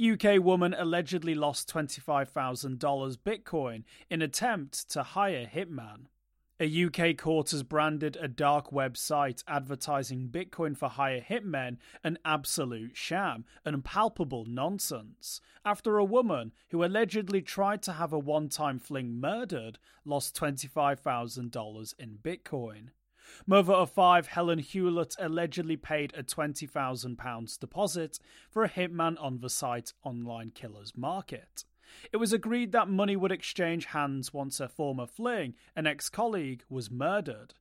UK woman allegedly lost $25,000 Bitcoin in attempt to hire hitman. A UK court has branded a dark web site advertising Bitcoin for hire hitmen an absolute sham and palpable nonsense after a woman who allegedly tried to have a one time fling murdered lost $25,000 in Bitcoin. Mother of five Helen Hewlett allegedly paid a £20,000 deposit for a hitman on the site Online Killers Market. It was agreed that money would exchange hands once her former fling, an ex colleague, was murdered.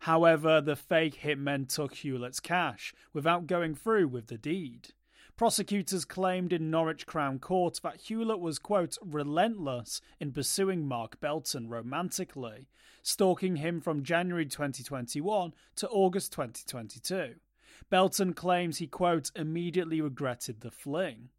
However, the fake hitmen took Hewlett's cash without going through with the deed. Prosecutors claimed in Norwich Crown Court that Hewlett was, quote, relentless in pursuing Mark Belton romantically, stalking him from January 2021 to August 2022. Belton claims he, quote, immediately regretted the fling.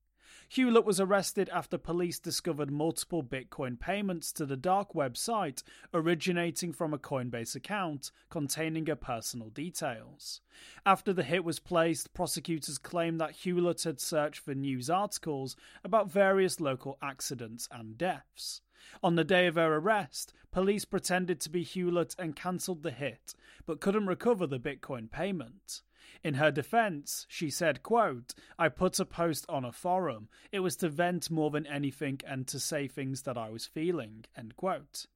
Hewlett was arrested after police discovered multiple Bitcoin payments to the dark website originating from a Coinbase account containing her personal details. After the hit was placed, prosecutors claimed that Hewlett had searched for news articles about various local accidents and deaths. On the day of her arrest, police pretended to be Hewlett and cancelled the hit, but couldn't recover the Bitcoin payment. In her defense, she said, quote, I put a post on a forum. It was to vent more than anything and to say things that I was feeling, end quote.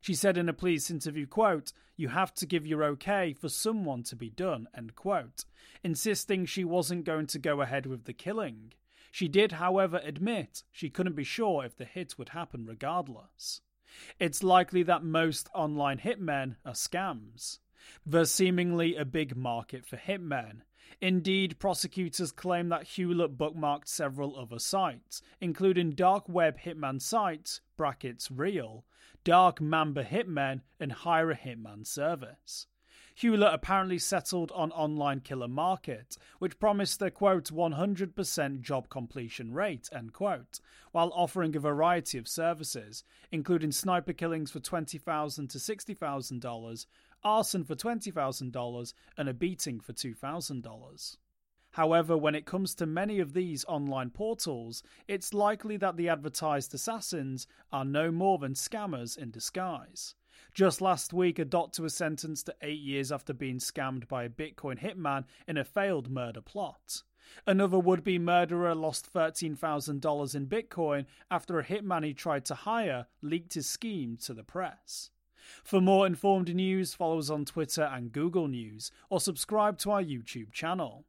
She said in a police interview, quote, You have to give your okay for someone to be done, end quote, insisting she wasn't going to go ahead with the killing. She did, however, admit she couldn't be sure if the hit would happen regardless. It's likely that most online hitmen are scams. There's seemingly a big market for hitmen. Indeed, prosecutors claim that Hewlett bookmarked several other sites, including dark web hitman sites, brackets real, dark Mamba hitmen, and hire a hitman service. Hewlett apparently settled on online killer market, which promised a quote 100% job completion rate end quote, while offering a variety of services, including sniper killings for $20,000 to $60,000, arson for $20,000, and a beating for $2,000. However, when it comes to many of these online portals, it's likely that the advertised assassins are no more than scammers in disguise. Just last week, a doctor was sentenced to eight years after being scammed by a Bitcoin hitman in a failed murder plot. Another would be murderer lost $13,000 in Bitcoin after a hitman he tried to hire leaked his scheme to the press. For more informed news, follow us on Twitter and Google News, or subscribe to our YouTube channel.